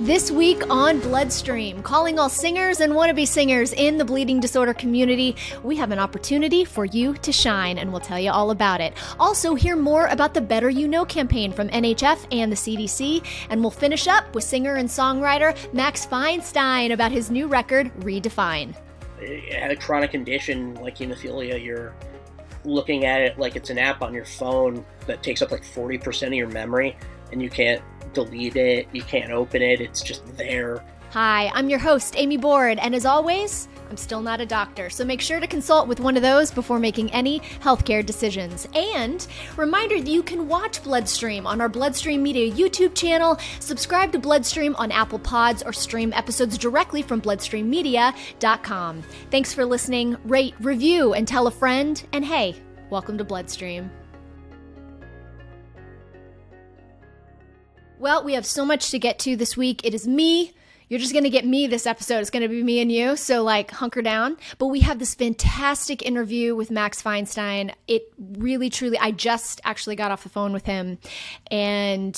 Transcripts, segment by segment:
This week on Bloodstream, calling all singers and wannabe singers in the bleeding disorder community, we have an opportunity for you to shine, and we'll tell you all about it. Also, hear more about the Better You Know campaign from NHF and the CDC, and we'll finish up with singer and songwriter Max Feinstein about his new record, Redefine. At a chronic condition like hemophilia, you're looking at it like it's an app on your phone that takes up like 40% of your memory, and you can't delete it, you can't open it, it's just there. Hi, I'm your host, Amy Board, and as always, I'm still not a doctor, so make sure to consult with one of those before making any healthcare decisions. And reminder that you can watch Bloodstream on our Bloodstream Media YouTube channel, subscribe to Bloodstream on Apple Pods, or stream episodes directly from bloodstreammedia.com. Thanks for listening, rate, review, and tell a friend, and hey, welcome to Bloodstream. Well, we have so much to get to this week. It is me. You're just going to get me this episode. It's going to be me and you. So, like, hunker down. But we have this fantastic interview with Max Feinstein. It really, truly, I just actually got off the phone with him. And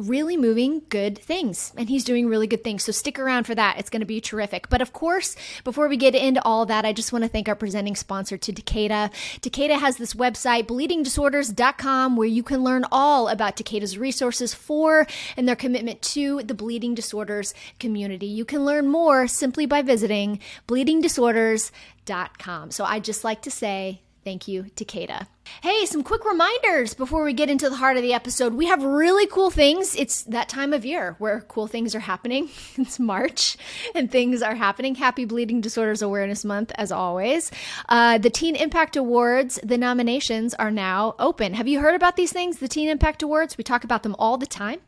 really moving good things and he's doing really good things. So stick around for that. It's going to be terrific. But of course, before we get into all that, I just want to thank our presenting sponsor to Takeda. Takeda has this website, bleedingdisorders.com, where you can learn all about Takeda's resources for and their commitment to the bleeding disorders community. You can learn more simply by visiting bleedingdisorders.com. So I just like to say Thank you, Takeda. Hey, some quick reminders before we get into the heart of the episode. We have really cool things. It's that time of year where cool things are happening. It's March and things are happening. Happy Bleeding Disorders Awareness Month, as always. Uh, the Teen Impact Awards, the nominations are now open. Have you heard about these things, the Teen Impact Awards? We talk about them all the time,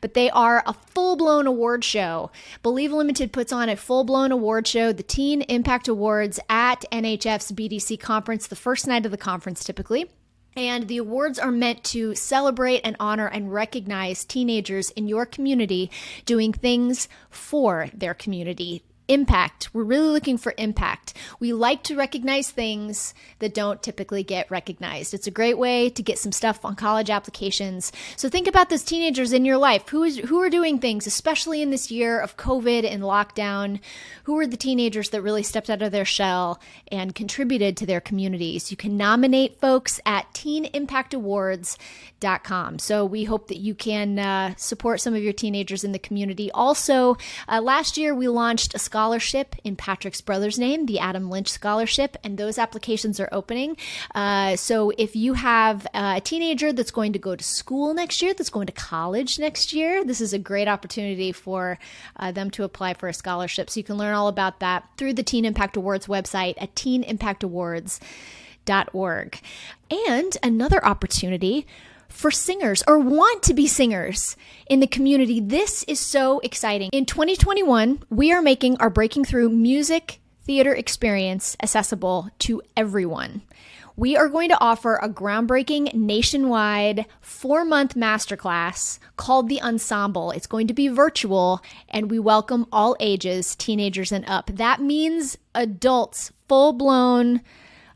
but they are a full blown award show. Believe Limited puts on a full blown award show, the Teen Impact Awards at NHF's BDC conference, the first night of the conference typically. And the awards are meant to celebrate and honor and recognize teenagers in your community doing things for their community, impact. We're really looking for impact. We like to recognize things that don't typically get recognized. It's a great way to get some stuff on college applications. So think about those teenagers in your life who is who are doing things, especially in this year of COVID and lockdown. Who are the teenagers that really stepped out of their shell and contributed to their communities? You can nominate folks at teenimpactawards.com. So we hope that you can uh, support some of your teenagers in the community. Also, uh, last year we launched a scholarship in Patrick's brother's name, the Adam Lynch Scholarship, and those applications are opening. Uh, so if you have uh, a teenager that's going to go to school next year, that's going to college next year, this is a great opportunity for uh, them to apply for a scholarship. So you can learn all about that through the Teen Impact Awards website at teenimpactawards.org. And another opportunity for singers or want to be singers in the community. This is so exciting. In 2021, we are making our Breaking Through music theater experience accessible to everyone. We are going to offer a groundbreaking nationwide four month masterclass called The Ensemble. It's going to be virtual and we welcome all ages, teenagers and up. That means adults, full blown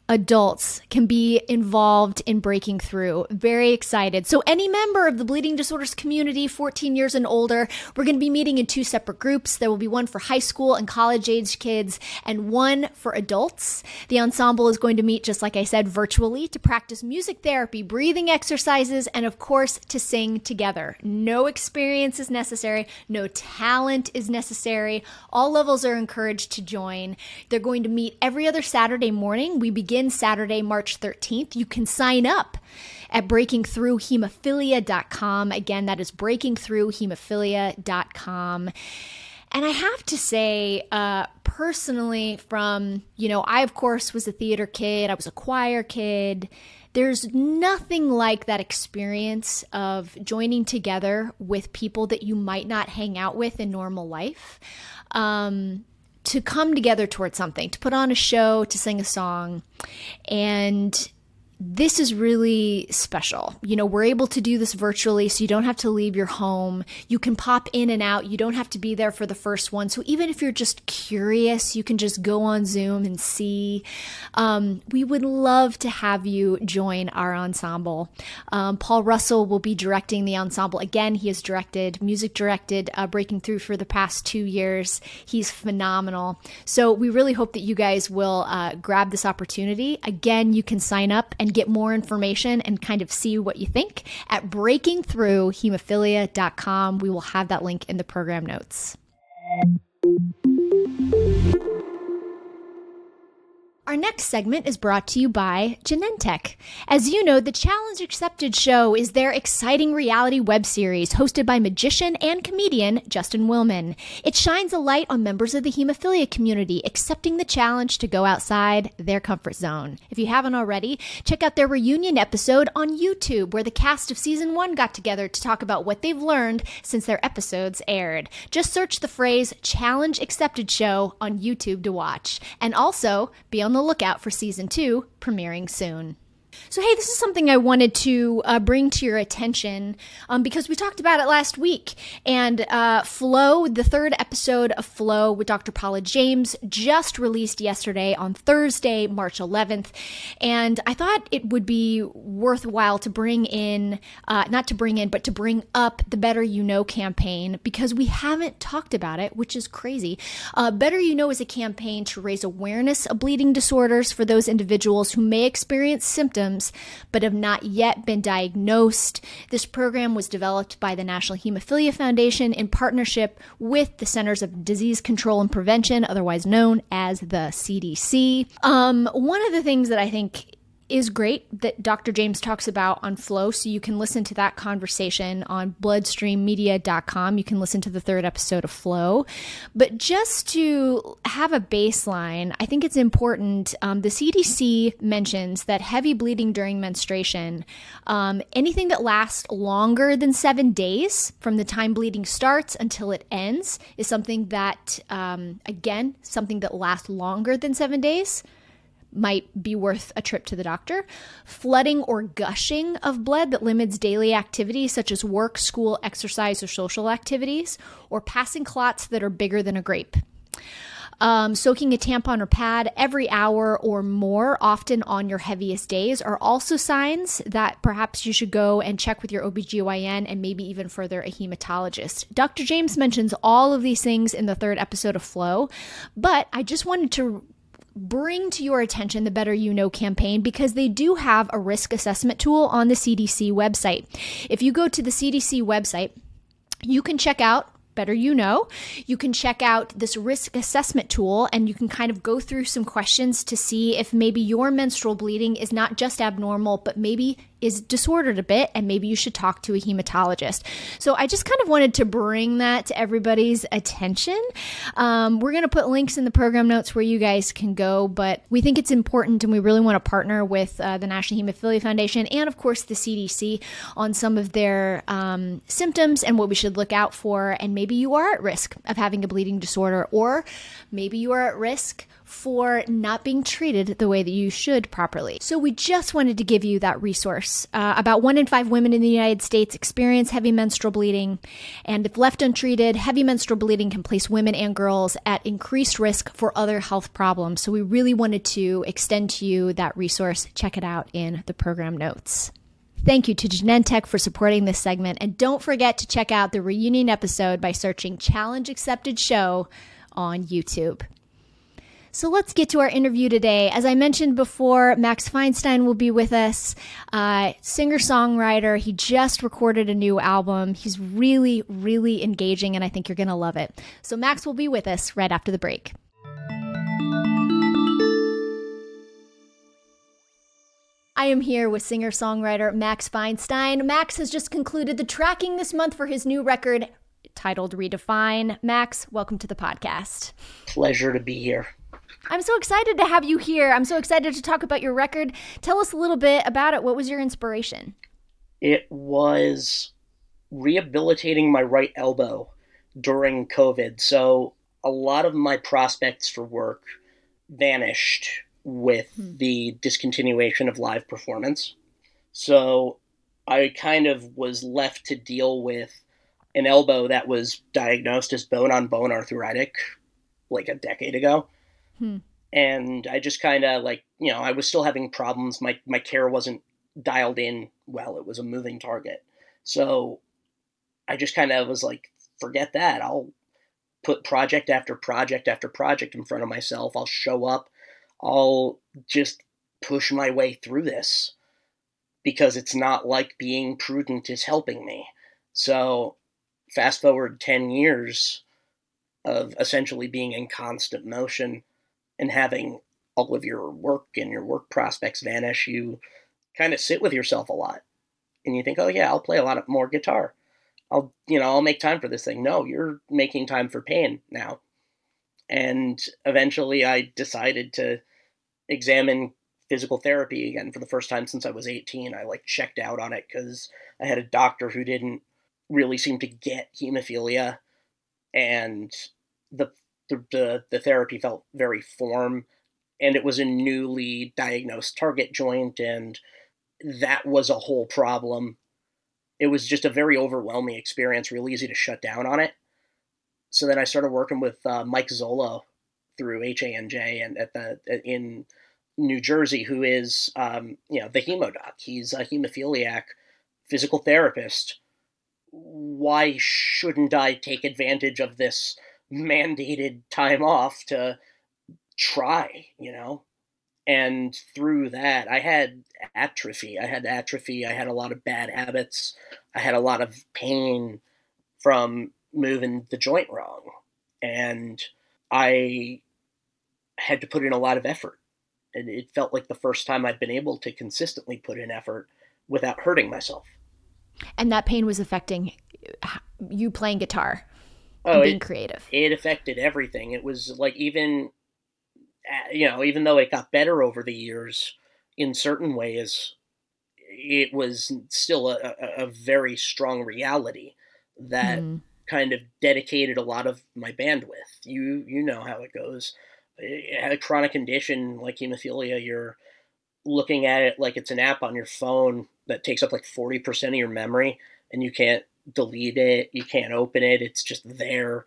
adults can be involved in breaking through. Very excited. So, any member of the bleeding disorders community, 14 years and older, we're going to be meeting in two separate groups. There will be one for high school and college age kids and one for adults. The ensemble is going to meet, just like I said, virtually to practice music therapy, breathing exercises, and of course, to sing together. No experience is necessary, no talent is necessary. All levels are encouraged to join. They're going to meet every other Saturday morning. We begin Saturday, March 13th. You can sign up at breakingthroughhemophilia.com. Again, that is breakingthroughhemophilia.com. And I have to say, uh, personally, from, you know, I, of course, was a theater kid, I was a choir kid. There's nothing like that experience of joining together with people that you might not hang out with in normal life. Um, to come together towards something, to put on a show, to sing a song. And this is really special. You know, we're able to do this virtually, so you don't have to leave your home. You can pop in and out. You don't have to be there for the first one. So even if you're just curious, you can just go on Zoom and see. Um, we would love to have you join our ensemble. Um, Paul Russell will be directing the ensemble. Again, he has directed, music directed, uh, Breaking Through for the past two years. He's phenomenal. So we really hope that you guys will uh, grab this opportunity. Again, you can sign up and get more information and kind of see what you think at breakingthroughhemophilia.com. We will have that link in the program notes. Our next segment is brought to you by Genentech. As you know, the Challenge Accepted show is their exciting reality web series hosted by magician and comedian Justin Willman. It shines a light on members of the hemophilia community accepting the challenge to go outside their comfort zone. If you haven't already, check out their reunion episode on YouTube where the cast of season one got together to talk about what they've learned since their episodes aired. Just search the phrase Challenge Accepted Show on YouTube to watch. And also be on the the lookout for season two, premiering soon. So, hey, this is something I wanted to uh, bring to your attention um, because we talked about it last week. And uh, Flow, the third episode of Flow with Dr. Paula James, just released yesterday on Thursday, March 11th. And I thought it would be worthwhile to bring in, uh, not to bring in, but to bring up the Better You Know campaign because we haven't talked about it, which is crazy. Uh, Better You Know is a campaign to raise awareness of bleeding disorders for those individuals who may experience symptoms symptoms but have not yet been diagnosed. This program was developed by the National Hemophilia Foundation in partnership with the Centers of Disease Control and Prevention, otherwise known as the CDC. Um, one of the things that I think is great that Dr. James talks about on Flow. So you can listen to that conversation on bloodstreammedia.com. You can listen to the third episode of Flow. But just to have a baseline, I think it's important. Um, the CDC mentions that heavy bleeding during menstruation, um, anything that lasts longer than seven days from the time bleeding starts until it ends, is something that, um, again, something that lasts longer than seven days might be worth a trip to the doctor. Flooding or gushing of blood that limits daily activities such as work, school, exercise, or social activities, or passing clots that are bigger than a grape. Um, soaking a tampon or pad every hour or more, often on your heaviest days, are also signs that perhaps you should go and check with your OBGYN and maybe even further a hematologist. Dr. James mentions all of these things in the third episode of Flow, but I just wanted to bring to your attention the Better You Know campaign because they do have a risk assessment tool on the CDC website. If you go to the CDC website, you can check out better you know. You can check out this risk assessment tool and you can kind of go through some questions to see if maybe your menstrual bleeding is not just abnormal, but maybe is disordered a bit and maybe you should talk to a hematologist. So I just kind of wanted to bring that to everybody's attention. Um, we're going to put links in the program notes where you guys can go, but we think it's important and we really want to partner with uh, the National Hemophilia Foundation and, of course, the CDC on some of their um, symptoms and what we should look out for. And maybe you are at risk of having a bleeding disorder, or maybe you are at risk for not being treated the way that you should properly. So, we just wanted to give you that resource. Uh, about one in five women in the United States experience heavy menstrual bleeding, and if left untreated, heavy menstrual bleeding can place women and girls at increased risk for other health problems. So, we really wanted to extend to you that resource. Check it out in the program notes. Thank you to Genentech for supporting this segment. And don't forget to check out the reunion episode by searching Challenge Accepted Show on YouTube. So let's get to our interview today. As I mentioned before, Max Feinstein will be with us, uh, singer songwriter. He just recorded a new album. He's really, really engaging, and I think you're going to love it. So, Max will be with us right after the break. I am here with singer songwriter Max Feinstein. Max has just concluded the tracking this month for his new record titled Redefine. Max, welcome to the podcast. Pleasure to be here. I'm so excited to have you here. I'm so excited to talk about your record. Tell us a little bit about it. What was your inspiration? It was rehabilitating my right elbow during COVID. So a lot of my prospects for work vanished with hmm. the discontinuation of live performance. So I kind of was left to deal with an elbow that was diagnosed as bone on bone arthritic like a decade ago. Hmm. And I just kind of like, you know, I was still having problems. My, my care wasn't dialed in well, it was a moving target. So I just kind of was like, forget that. I'll put project after project after project in front of myself. I'll show up. I'll just push my way through this because it's not like being prudent is helping me. So, fast forward 10 years of essentially being in constant motion and having all of your work and your work prospects vanish, you kind of sit with yourself a lot. And you think, oh, yeah, I'll play a lot more guitar. I'll, you know, I'll make time for this thing. No, you're making time for pain now. And eventually I decided to examine physical therapy again for the first time since I was 18. I like checked out on it because I had a doctor who didn't really seem to get hemophilia, and the, the the the, therapy felt very form, and it was a newly diagnosed target joint, and that was a whole problem. It was just a very overwhelming experience, real easy to shut down on it. So then I started working with uh, Mike Zolo through HANJ and at the in New Jersey who is, um, you know, the hemodoc. He's a hemophiliac physical therapist. Why shouldn't I take advantage of this mandated time off to try, you know? And through that, I had atrophy. I had atrophy. I had a lot of bad habits. I had a lot of pain from moving the joint wrong. And I had to put in a lot of effort and it felt like the first time I'd been able to consistently put in effort without hurting myself. And that pain was affecting you playing guitar oh, being it, creative. It affected everything. It was like even uh, you know, even though it got better over the years in certain ways, it was still a, a, a very strong reality that mm. kind of dedicated a lot of my bandwidth. You you know how it goes a chronic condition like hemophilia, you're looking at it like it's an app on your phone that takes up like 40% of your memory and you can't delete it, you can't open it, it's just there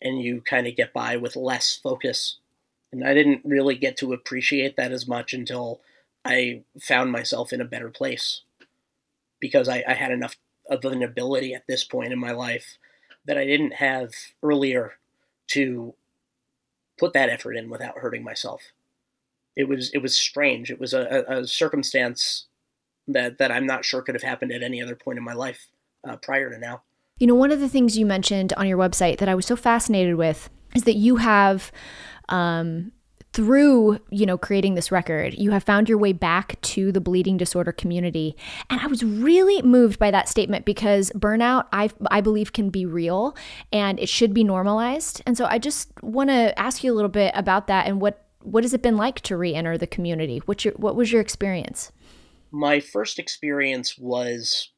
and you kind of get by with less focus. And I didn't really get to appreciate that as much until I found myself in a better place because I, I had enough of an ability at this point in my life that I didn't have earlier to put that effort in without hurting myself. It was it was strange. It was a, a circumstance that that I'm not sure could have happened at any other point in my life uh, prior to now. You know, one of the things you mentioned on your website that I was so fascinated with is that you have um, through you know creating this record you have found your way back to the bleeding disorder community. And i was really moved by that statement because burnout i i believe can be real and it should be normalized. And so i just want to ask you a little bit about that and what what has it been like to re-enter the community? What's your what was your experience? My first experience was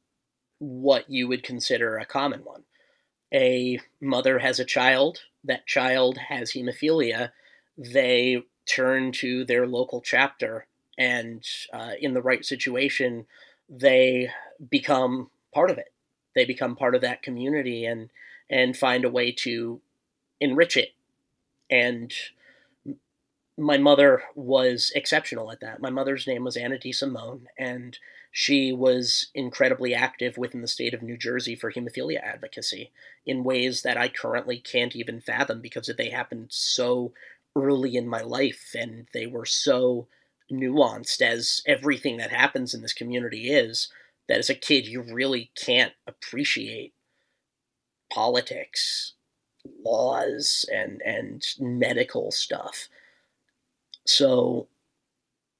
what you would consider a common one. A mother has a child that child has hemophilia they turn to their local chapter and uh, in the right situation they become part of it. They become part of that community and and find a way to enrich it. And my mother was exceptional at that. My mother's name was anna d simone and she was incredibly active within the state of new jersey for hemophilia advocacy in ways that i currently can't even fathom because they happened so early in my life and they were so nuanced as everything that happens in this community is that as a kid you really can't appreciate politics laws and and medical stuff. So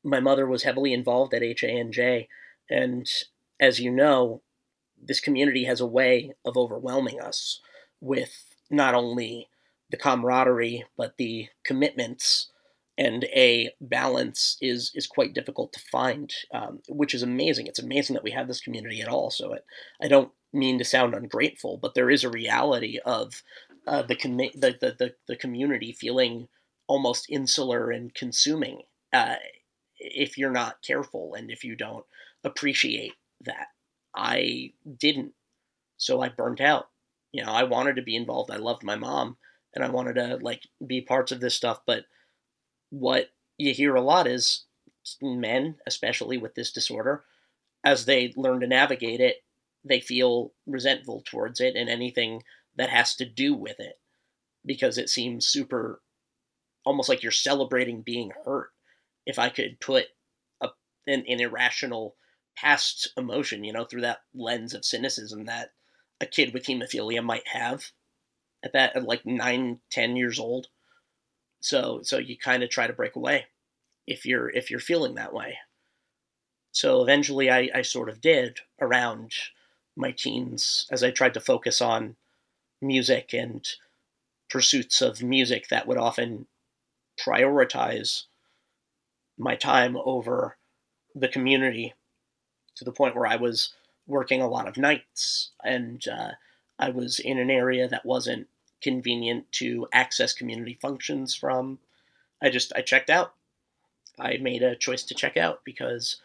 my mother was heavily involved at HANJ and as you know this community has a way of overwhelming us with not only the camaraderie, but the commitments and a balance is is quite difficult to find, um, which is amazing. It's amazing that we have this community at all. So it, I don't mean to sound ungrateful, but there is a reality of uh, the, com- the, the, the the community feeling almost insular and consuming uh, if you're not careful and if you don't appreciate that. I didn't. So I burnt out. You know, I wanted to be involved. I loved my mom and I wanted to like be parts of this stuff, but what you hear a lot is men, especially with this disorder, as they learn to navigate it, they feel resentful towards it and anything that has to do with it because it seems super almost like you're celebrating being hurt. If I could put a, an, an irrational past emotion, you know, through that lens of cynicism that a kid with hemophilia might have at that at like nine, ten years old. So so you kind of try to break away if you're if you're feeling that way. So eventually I, I sort of did around my teens as I tried to focus on music and pursuits of music that would often prioritize my time over the community to the point where I was working a lot of nights and uh, I was in an area that wasn't convenient to access community functions from. I just I checked out. I made a choice to check out because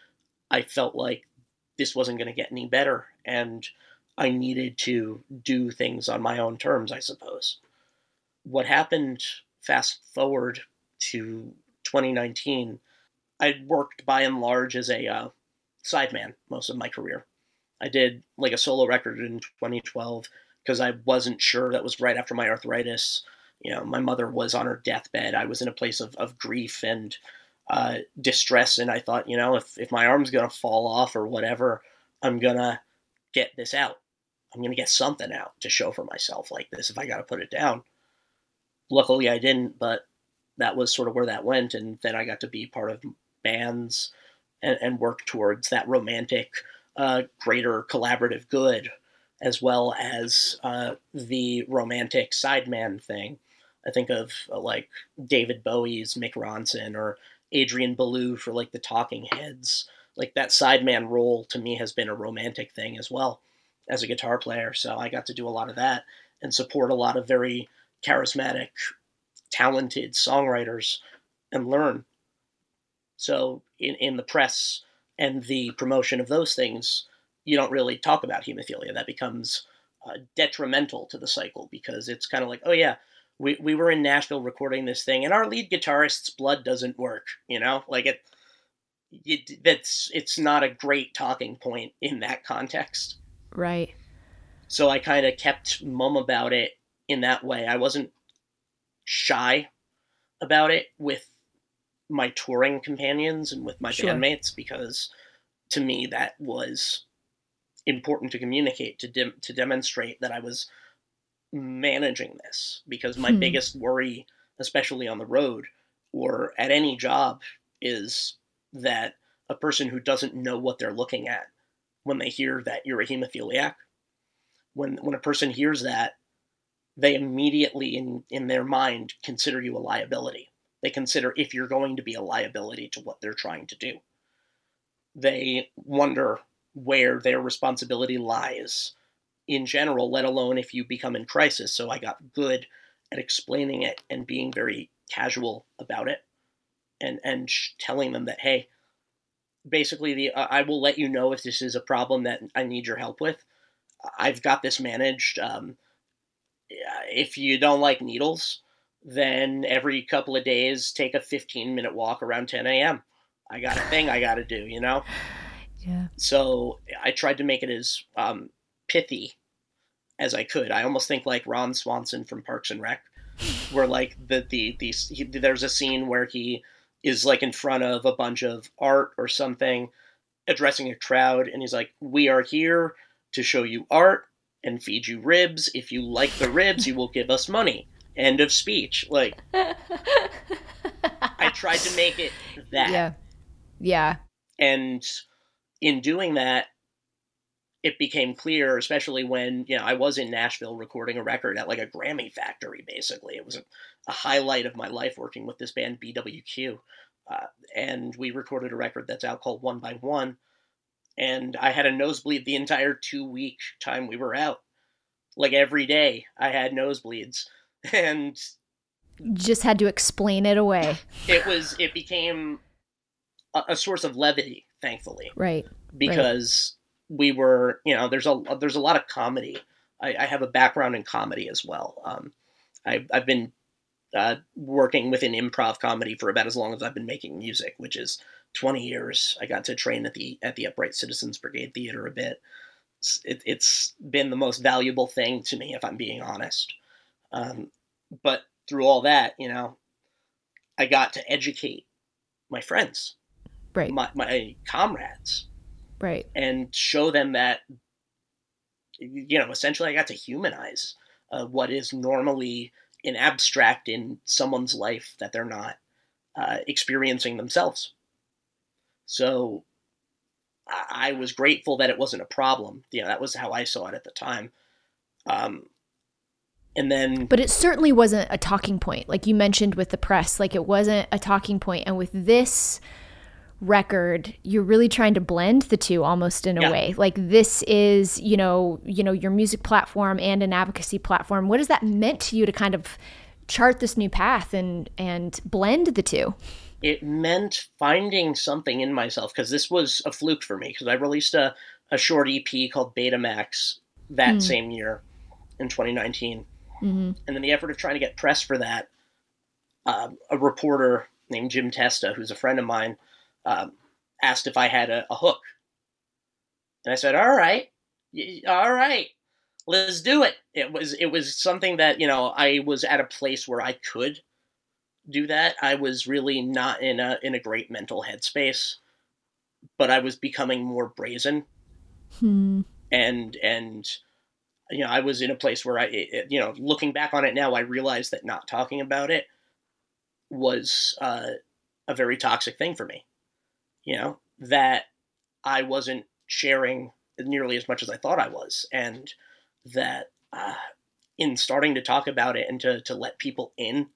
I felt like this wasn't going to get any better and I needed to do things on my own terms, I suppose. What happened fast forward to 2019, I'd worked by and large as a uh, sideman most of my career. I did like a solo record in 2012 because I wasn't sure that was right after my arthritis. You know, my mother was on her deathbed. I was in a place of, of grief and uh, distress, and I thought, you know, if, if my arm's gonna fall off or whatever, I'm gonna get this out. I'm gonna get something out to show for myself like this if I gotta put it down. Luckily, I didn't, but that was sort of where that went, and then I got to be part of bands and, and work towards that romantic, uh, greater collaborative good as well as uh, the romantic sideman thing. I think of uh, like David Bowie's Mick Ronson or Adrian Belew for like the Talking Heads. Like that sideman role to me has been a romantic thing as well as a guitar player. So I got to do a lot of that and support a lot of very charismatic, talented songwriters and learn. So in, in the press and the promotion of those things, you don't really talk about hemophilia. That becomes uh, detrimental to the cycle because it's kind of like, oh yeah, we, we were in Nashville recording this thing, and our lead guitarist's blood doesn't work. You know, like it, it that's it's not a great talking point in that context. Right. So I kind of kept mum about it in that way. I wasn't shy about it with my touring companions and with my sure. bandmates because to me that was important to communicate to de- to demonstrate that I was managing this because my hmm. biggest worry especially on the road or at any job is that a person who doesn't know what they're looking at when they hear that you're a hemophiliac when when a person hears that they immediately in in their mind consider you a liability they consider if you're going to be a liability to what they're trying to do they wonder where their responsibility lies in general, let alone if you become in crisis. So I got good at explaining it and being very casual about it and and telling them that hey, basically the uh, I will let you know if this is a problem that I need your help with. I've got this managed. Um, if you don't like needles, then every couple of days take a 15 minute walk around 10 a.m. I got a thing I got to do, you know? Yeah. So I tried to make it as um, pithy as I could. I almost think like Ron Swanson from Parks and Rec, where like the the, the he, there's a scene where he is like in front of a bunch of art or something, addressing a crowd, and he's like, "We are here to show you art and feed you ribs. If you like the ribs, you will give us money." End of speech. Like, I tried to make it that. Yeah. Yeah. And in doing that, it became clear, especially when you know I was in Nashville recording a record at like a Grammy factory. Basically, it was a, a highlight of my life working with this band BWQ, uh, and we recorded a record that's out called One by One. And I had a nosebleed the entire two week time we were out. Like every day, I had nosebleeds, and just had to explain it away. It was. It became a, a source of levity, thankfully. Right. Because right. we were, you know, there's a there's a lot of comedy. I, I have a background in comedy as well. Um, I've I've been uh, working within improv comedy for about as long as I've been making music, which is 20 years. I got to train at the at the Upright Citizens Brigade Theater a bit. It's, it, has been the most valuable thing to me, if I'm being honest. Um, but through all that, you know, I got to educate my friends, right, my, my comrades, right, and show them that you know, essentially, I got to humanize uh, what is normally an abstract in someone's life that they're not uh, experiencing themselves. So I was grateful that it wasn't a problem. You know, that was how I saw it at the time. Um, and then, but it certainly wasn't a talking point, like you mentioned with the press. Like it wasn't a talking point, and with this record you're really trying to blend the two almost in a yeah. way like this is you know you know your music platform and an advocacy platform what has that meant to you to kind of chart this new path and and blend the two it meant finding something in myself because this was a fluke for me because I released a, a short EP called Betamax that mm. same year in 2019. Mm-hmm. And in the effort of trying to get press for that, um, a reporter named Jim Testa, who's a friend of mine, um, asked if I had a, a hook. And I said, all right, all right, let's do it. It was, it was something that, you know, I was at a place where I could do that. I was really not in a in a great mental headspace, but I was becoming more brazen. Hmm. And and you know, I was in a place where I it, you know, looking back on it now, I realized that not talking about it was uh, a very toxic thing for me. You know, that I wasn't sharing nearly as much as I thought I was, and that uh, in starting to talk about it and to to let people in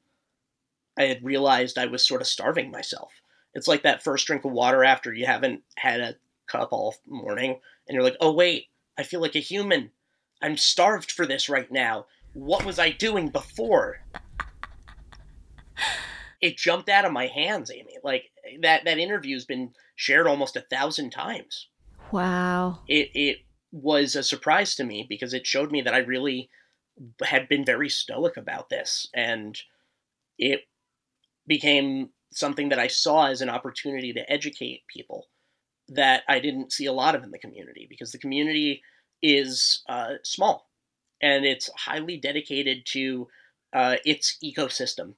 I had realized I was sort of starving myself. It's like that first drink of water after you haven't had a cup all morning, and you're like, oh, wait, I feel like a human. I'm starved for this right now. What was I doing before? it jumped out of my hands, Amy. Like that that interview's been shared almost a thousand times. Wow. It it was a surprise to me because it showed me that I really had been very stoic about this and it became something that I saw as an opportunity to educate people that I didn't see a lot of in the community because the community is uh, small and it's highly dedicated to uh, its ecosystem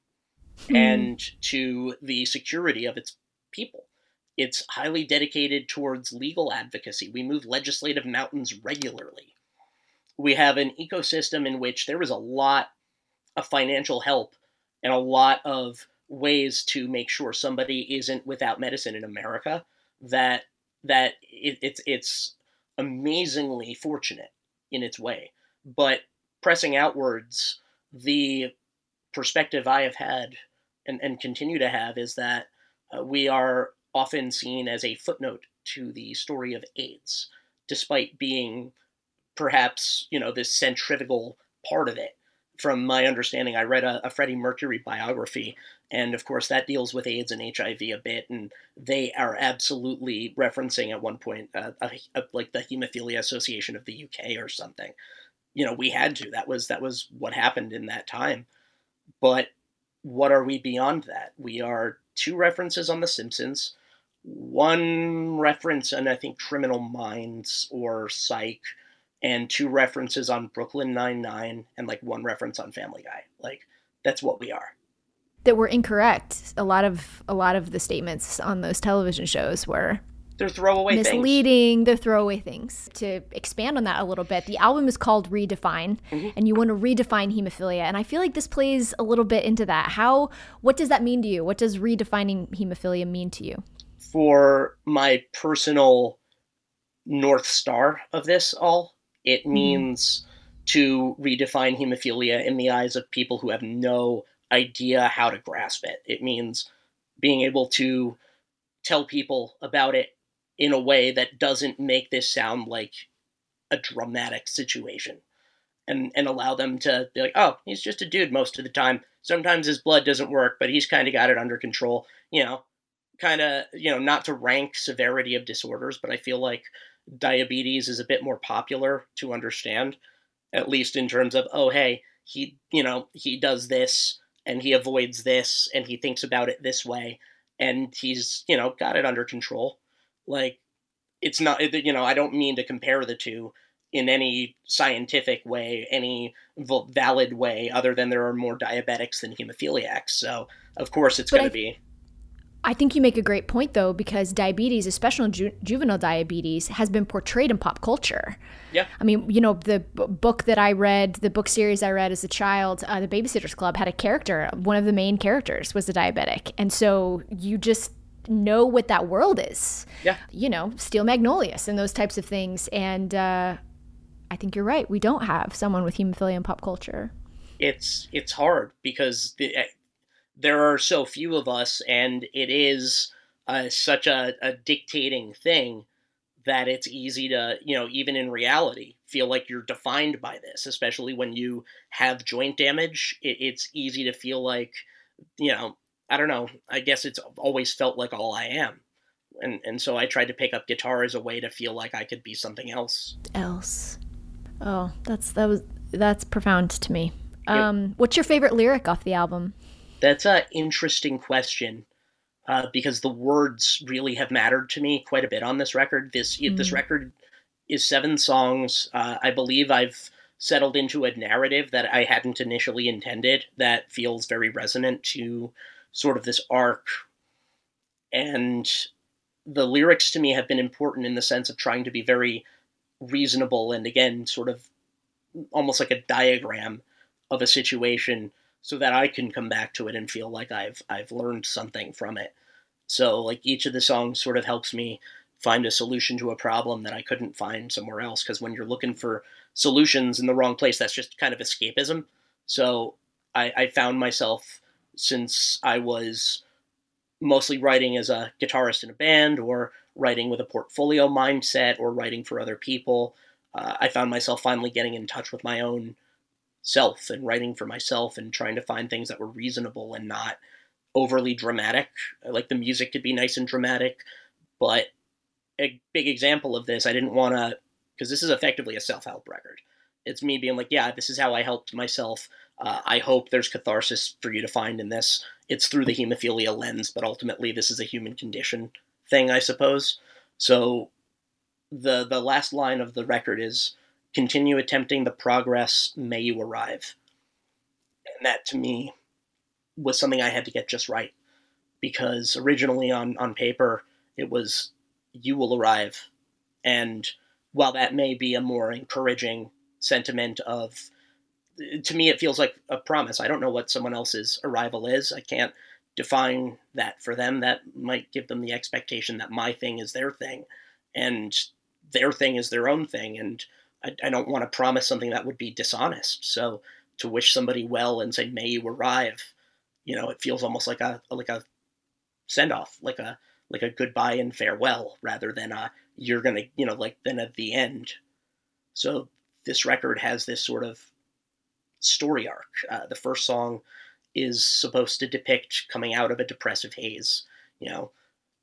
mm. and to the security of its people. It's highly dedicated towards legal advocacy. We move legislative mountains regularly. We have an ecosystem in which there is a lot of financial help and a lot of ways to make sure somebody isn't without medicine in America that that it, it's it's amazingly fortunate in its way. But pressing outwards, the perspective I have had and, and continue to have is that uh, we are often seen as a footnote to the story of AIDS, despite being perhaps you know this centrifugal part of it from my understanding, I read a, a Freddie Mercury biography, and of course that deals with AIDS and HIV a bit, and they are absolutely referencing at one point uh, a, a, like the Hemophilia Association of the UK or something. You know, we had to. That was that was what happened in that time. But what are we beyond that? We are two references on The Simpsons, one reference, and I think Criminal Minds or Psych and two references on Brooklyn Nine Nine and like one reference on Family Guy. Like that's what we are. That were incorrect. A lot of a lot of the statements on those television shows were they're throwaway misleading. Things. They're throwaway things. To expand on that a little bit, the album is called Redefine, mm-hmm. and you want to redefine hemophilia. And I feel like this plays a little bit into that. How? What does that mean to you? What does redefining hemophilia mean to you? For my personal north star of this all it mm-hmm. means to redefine hemophilia in the eyes of people who have no idea how to grasp it. It means being able to tell people about it in a way that doesn't make this sound like a dramatic situation and and allow them to be like, "Oh, he's just a dude most of the time. Sometimes his blood doesn't work, but he's kind of got it under control." You know, kind of you know not to rank severity of disorders, but I feel like diabetes is a bit more popular to understand, at least in terms of oh hey he you know he does this and he avoids this and he thinks about it this way and he's you know got it under control. Like it's not you know i don't mean to compare the two in any scientific way any valid way other than there are more diabetics than hemophiliacs. So of course it's going to be I think you make a great point, though, because diabetes, especially ju- juvenile diabetes, has been portrayed in pop culture. Yeah. I mean, you know, the b- book that I read, the book series I read as a child, uh, The Babysitter's Club, had a character. One of the main characters was a diabetic. And so you just know what that world is. Yeah. You know, Steel Magnolias and those types of things. And uh, I think you're right. We don't have someone with hemophilia in pop culture. It's it's hard because the, there are so few of us, and it is uh, such a, a dictating thing that it's easy to, you know, even in reality, feel like you're defined by this, especially when you have joint damage. It, it's easy to feel like, you know, I don't know. I guess it's always felt like all I am. And, and so I tried to pick up guitar as a way to feel like I could be something else. Else. Oh, that's that was that's profound to me. Um, what's your favorite lyric off the album? That's an interesting question uh, because the words really have mattered to me quite a bit on this record. This mm. this record is seven songs. Uh, I believe I've settled into a narrative that I hadn't initially intended that feels very resonant to sort of this arc. And the lyrics to me have been important in the sense of trying to be very reasonable and again sort of almost like a diagram of a situation so that I can come back to it and feel like I've I've learned something from it. So like each of the songs sort of helps me find a solution to a problem that I couldn't find somewhere else because when you're looking for solutions in the wrong place that's just kind of escapism. So I, I found myself since I was mostly writing as a guitarist in a band or writing with a portfolio mindset or writing for other people. Uh, I found myself finally getting in touch with my own self and writing for myself and trying to find things that were reasonable and not overly dramatic. Like the music could be nice and dramatic, but a big example of this, I didn't want to, because this is effectively a self help record. It's me being like, yeah, this is how I helped myself. Uh, I hope there's catharsis for you to find in this. It's through the hemophilia lens, but ultimately this is a human condition thing, I suppose. So the the last line of the record is continue attempting the progress, may you arrive. And that to me was something I had to get just right. Because originally on, on paper, it was you will arrive. And while that may be a more encouraging sentiment of, to me, it feels like a promise. I don't know what someone else's arrival is. I can't define that for them. That might give them the expectation that my thing is their thing and their thing is their own thing. And I, I don't want to promise something that would be dishonest. So to wish somebody well and say may you arrive, you know, it feels almost like a like a send off, like a like a goodbye and farewell, rather than a you're gonna you know like then at the end. So this record has this sort of story arc. Uh, the first song is supposed to depict coming out of a depressive haze. You know,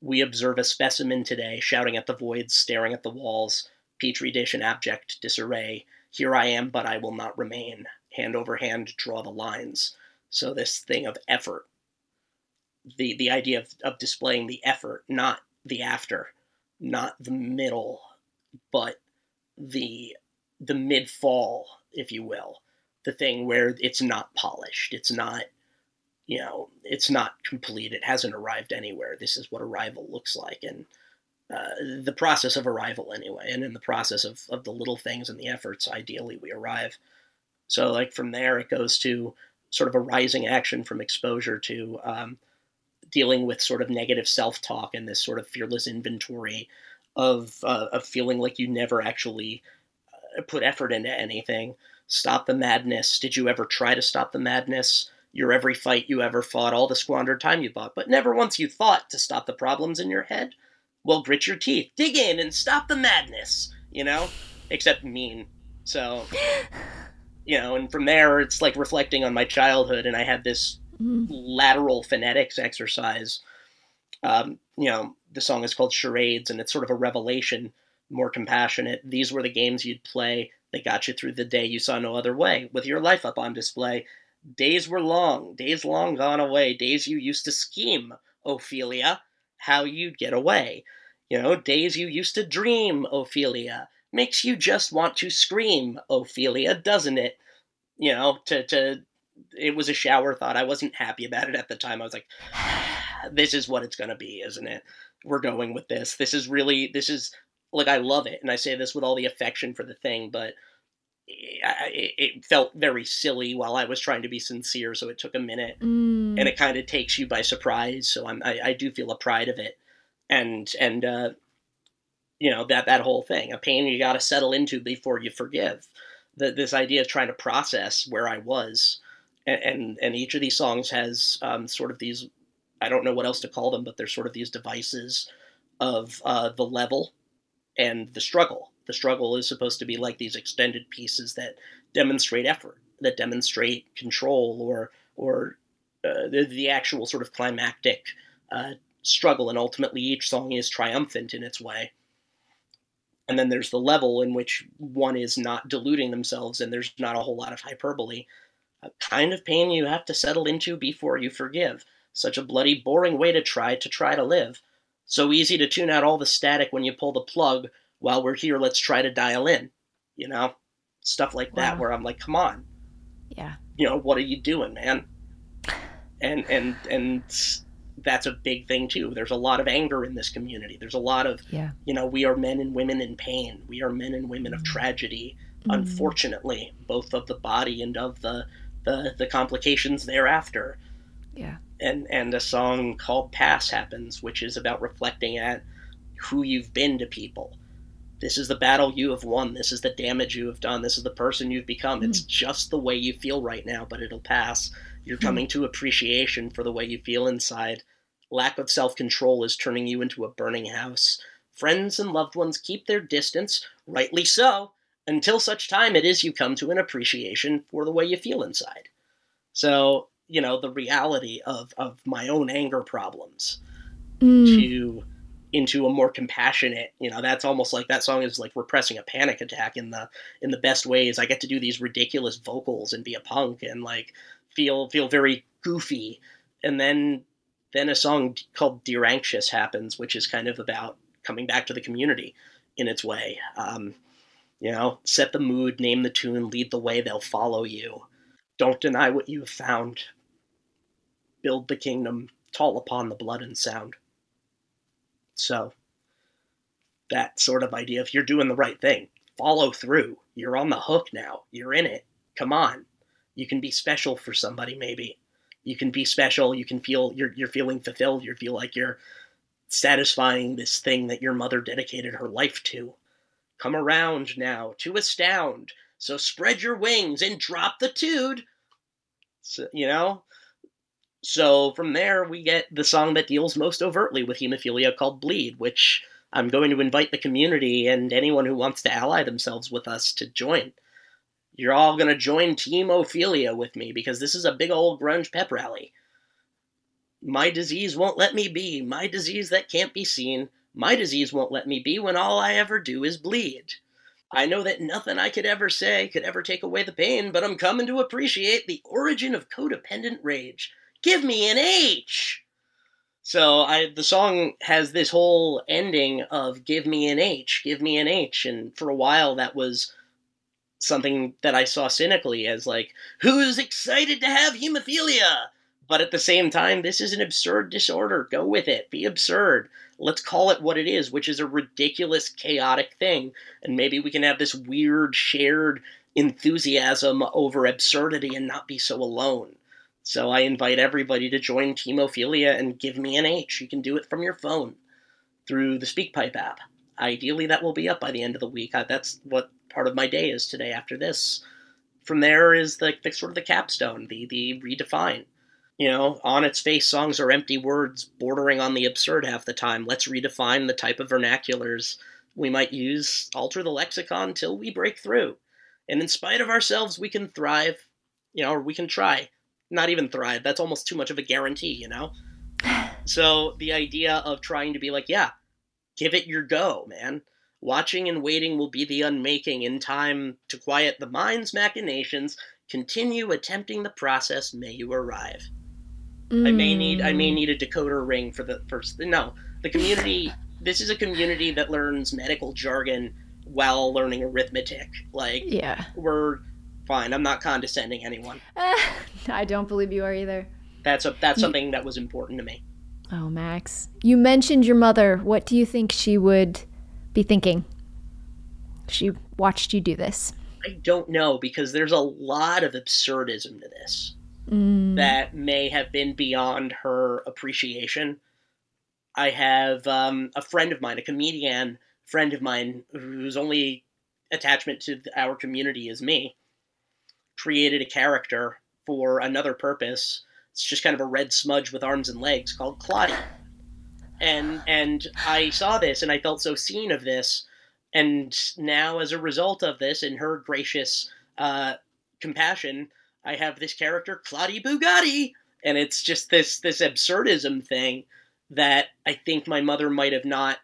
we observe a specimen today shouting at the voids, staring at the walls, petri dish in abject disarray. Here I am, but I will not remain. Hand over hand, draw the lines. So this thing of effort, the the idea of, of displaying the effort, not the after, not the middle, but the the mid fall, if you will, the thing where it's not polished, it's not, you know, it's not complete, it hasn't arrived anywhere. This is what arrival looks like, and uh, the process of arrival anyway, and in the process of, of the little things and the efforts, ideally we arrive. So like from there, it goes to sort of a rising action from exposure to um, dealing with sort of negative self-talk and this sort of fearless inventory of uh, of feeling like you never actually uh, put effort into anything. Stop the madness. Did you ever try to stop the madness? Your every fight you ever fought, all the squandered time you bought, but never once you thought to stop the problems in your head well, grit your teeth, dig in, and stop the madness. You know, except mean. So, you know, and from there, it's like reflecting on my childhood, and I had this mm. lateral phonetics exercise Um, you know, the song is called Charades, and it's sort of a revelation, more compassionate. These were the games you'd play that got you through the day you saw no other way, with your life up on display. Days were long, days long gone away, days you used to scheme, Ophelia, how you'd get away. You know, days you used to dream, Ophelia. Makes you just want to scream, Ophelia, doesn't it? You know, to, to it was a shower thought. I wasn't happy about it at the time. I was like, this is what it's going to be, isn't it? We're going with this. This is really, this is like, I love it. And I say this with all the affection for the thing, but it, it felt very silly while I was trying to be sincere. So it took a minute Mm. and it kind of takes you by surprise. So I'm, I, I do feel a pride of it. And, and, uh, you know, that, that whole thing, a pain you got to settle into before you forgive. The, this idea of trying to process where I was and and, and each of these songs has um, sort of these I don't know what else to call them, but they're sort of these devices of uh, the level and the struggle. The struggle is supposed to be like these extended pieces that demonstrate effort, that demonstrate control, or or uh, the, the actual sort of climactic uh, struggle. And ultimately, each song is triumphant in its way. And then there's the level in which one is not diluting themselves, and there's not a whole lot of hyperbole a kind of pain you have to settle into before you forgive. Such a bloody, boring way to try to try to live. So easy to tune out all the static when you pull the plug. While we're here, let's try to dial in. You know, stuff like that. Wow. Where I'm like, come on, Yeah. you know, what are you doing, man? And and and that's a big thing too. There's a lot of anger in this community. There's a lot of Yeah. you know, we are men and women in pain. We are men and women of tragedy Mm. unfortunately, both of the body and of the the, the complications thereafter. Yeah. And and a song called Pass happens, which is about reflecting at who you've been to people. This is the battle you have won. This is the damage you have done. This is the person you've become. It's just the way you feel right now, but it'll pass. You're coming to appreciation for the way you feel inside. Lack of self control is turning you into a burning house. Friends and loved ones keep their distance, rightly so, until such time it is you come to an appreciation for the way you feel inside. So, you know, the reality of, of my own anger problems Mm. to into a more compassionate you know that's almost like that song is like repressing a panic attack in the in the best ways. I get to do these ridiculous vocals and be a punk and like feel feel very goofy. And then then a song called dear anxious happens which is kind of about coming back to the community in its way. Um, you know set the mood name the tune lead the way they'll follow you. Don't deny what you have found. Build the kingdom. Tall upon the blood and sound so that sort of idea, if you're doing the right thing, follow through. You're on the hook now. You're in it. Come on. You can be special for somebody maybe. You can be special. You can feel you're you're feeling fulfilled. You feel like you're satisfying this thing that your mother dedicated her life to. Come around now to astound. So spread your wings and drop the tude. So, you know, so from there, we get the song that deals most overtly with hemophilia called Bleed, which I'm going to invite the community and anyone who wants to ally themselves with us to join. You're all going to join Teamophilia with me because this is a big old grunge pep rally. My disease won't let me be, my disease that can't be seen. My disease won't let me be when all I ever do is bleed. I know that nothing I could ever say could ever take away the pain, but I'm coming to appreciate the origin of codependent rage give me an H. So I the song has this whole ending of give me an H, give me an H, and for a while that was something that I saw cynically as like who's excited to have hemophilia? But at the same time, this is an absurd disorder. Go with it. Be absurd. Let's call it what it is, which is a ridiculous, chaotic thing. And maybe we can have this weird, shared enthusiasm over absurdity and not be so alone. So I invite everybody to join Teamophilia and give me an H. You can do it from your phone through the SpeakPipe app. Ideally, that will be up by the end of the week. I, that's what part of my day is today after this. From there is the, the sort of the capstone, the the redefine. You know, on its face, songs are empty words bordering on the absurd half the time. Let's redefine the type of vernaculars we might use, alter the lexicon till we break through. And in spite of ourselves, we can thrive, you know, or we can try not even thrive. That's almost too much of a guarantee, you know? So the idea of trying to be like, yeah, give it your go, man. Watching and waiting will be the unmaking in time to quiet the mind's machinations. Continue attempting the process, may you arrive. Mm. I may need I may need a decoder ring for the first no. The community this is a community that learns medical jargon while learning arithmetic. Like yeah. we're fine. I'm not condescending anyone. Uh, I don't believe you are either. That's a that's something that was important to me. Oh, Max. You mentioned your mother. What do you think she would be thinking? She watched you do this. I don't know because there's a lot of absurdism to this mm. that may have been beyond her appreciation. I have um, a friend of mine, a comedian friend of mine, whose only attachment to our community is me, created a character for another purpose. It's just kind of a red smudge with arms and legs called Claudia and and I saw this and I felt so seen of this, and now as a result of this and her gracious uh, compassion, I have this character Claudie Bugatti, and it's just this this absurdism thing that I think my mother might have not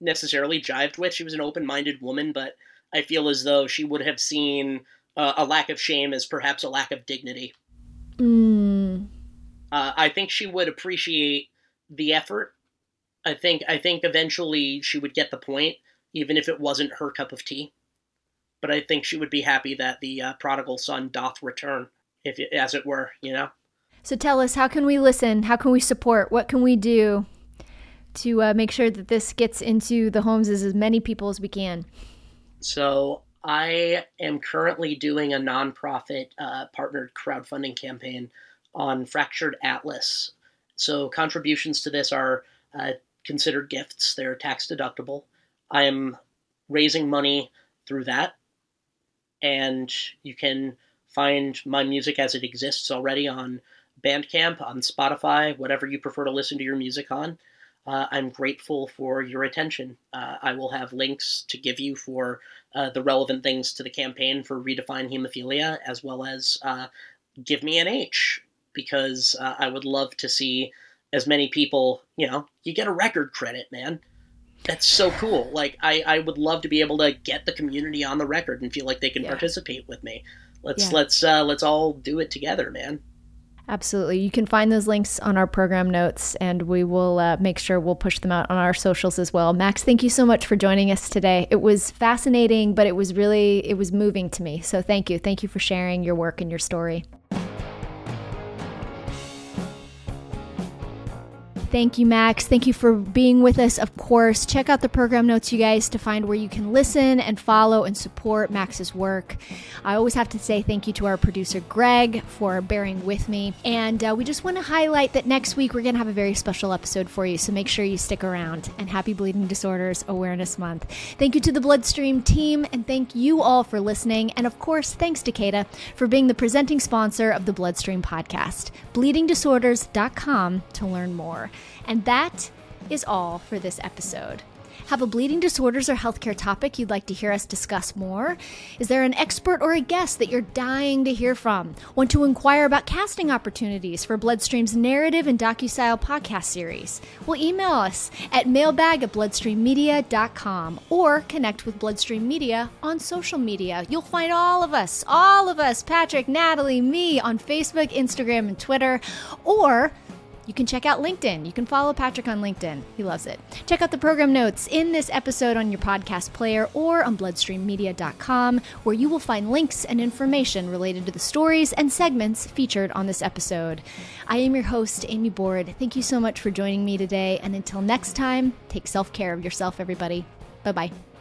necessarily jived with. She was an open minded woman, but I feel as though she would have seen uh, a lack of shame as perhaps a lack of dignity. Mm. Uh, I think she would appreciate the effort I think I think eventually she would get the point, even if it wasn't her cup of tea. But I think she would be happy that the uh, prodigal son doth return, if it, as it were, you know. So tell us, how can we listen? How can we support? What can we do to uh, make sure that this gets into the homes of as many people as we can? So I am currently doing a nonprofit uh, partnered crowdfunding campaign on Fractured Atlas. So contributions to this are uh, considered gifts. They're tax deductible. I am raising money through that, and you can find my music as it exists already on Bandcamp, on Spotify, whatever you prefer to listen to your music on. Uh, I'm grateful for your attention. Uh, I will have links to give you for uh, the relevant things to the campaign for Redefine Hemophilia, as well as uh, give me an H, because uh, I would love to see as many people, you know, you get a record credit, man. That's so cool. Like I, I would love to be able to get the community on the record and feel like they can yeah. participate with me. Let's yeah. let's uh, let's all do it together, man. Absolutely. You can find those links on our program notes, and we will uh, make sure we'll push them out on our socials as well. Max, thank you so much for joining us today. It was fascinating, but it was really it was moving to me. So thank you. Thank you for sharing your work and your story. Thank you, Max. Thank you for being with us, of course. Check out the program notes, you guys, to find where you can listen and follow and support Max's work. I always have to say thank you to our producer, Greg, for bearing with me. And uh, we just want to highlight that next week we're going to have a very special episode for you, so make sure you stick around. And happy Bleeding Disorders Awareness Month. Thank you to the Bloodstream team, and thank you all for listening. And of course, thanks to Takeda for being the presenting sponsor of the Bloodstream podcast. BleedingDisorders.com to learn more. And that is all for this episode. Have a bleeding disorders or healthcare topic you'd like to hear us discuss more? Is there an expert or a guest that you're dying to hear from? Want to inquire about casting opportunities for Bloodstream's narrative and docu-style podcast series? Well, email us at mailbag at bloodstreammedia.com or connect with Bloodstream Media on social media. You'll find all of us, all of us, Patrick, Natalie, me on Facebook, Instagram, and Twitter, or you can check out LinkedIn. You can follow Patrick on LinkedIn. He loves it. Check out the program notes in this episode on your podcast player or on bloodstreammedia.com, where you will find links and information related to the stories and segments featured on this episode. I am your host, Amy Board. Thank you so much for joining me today. And until next time, take self care of yourself, everybody. Bye bye.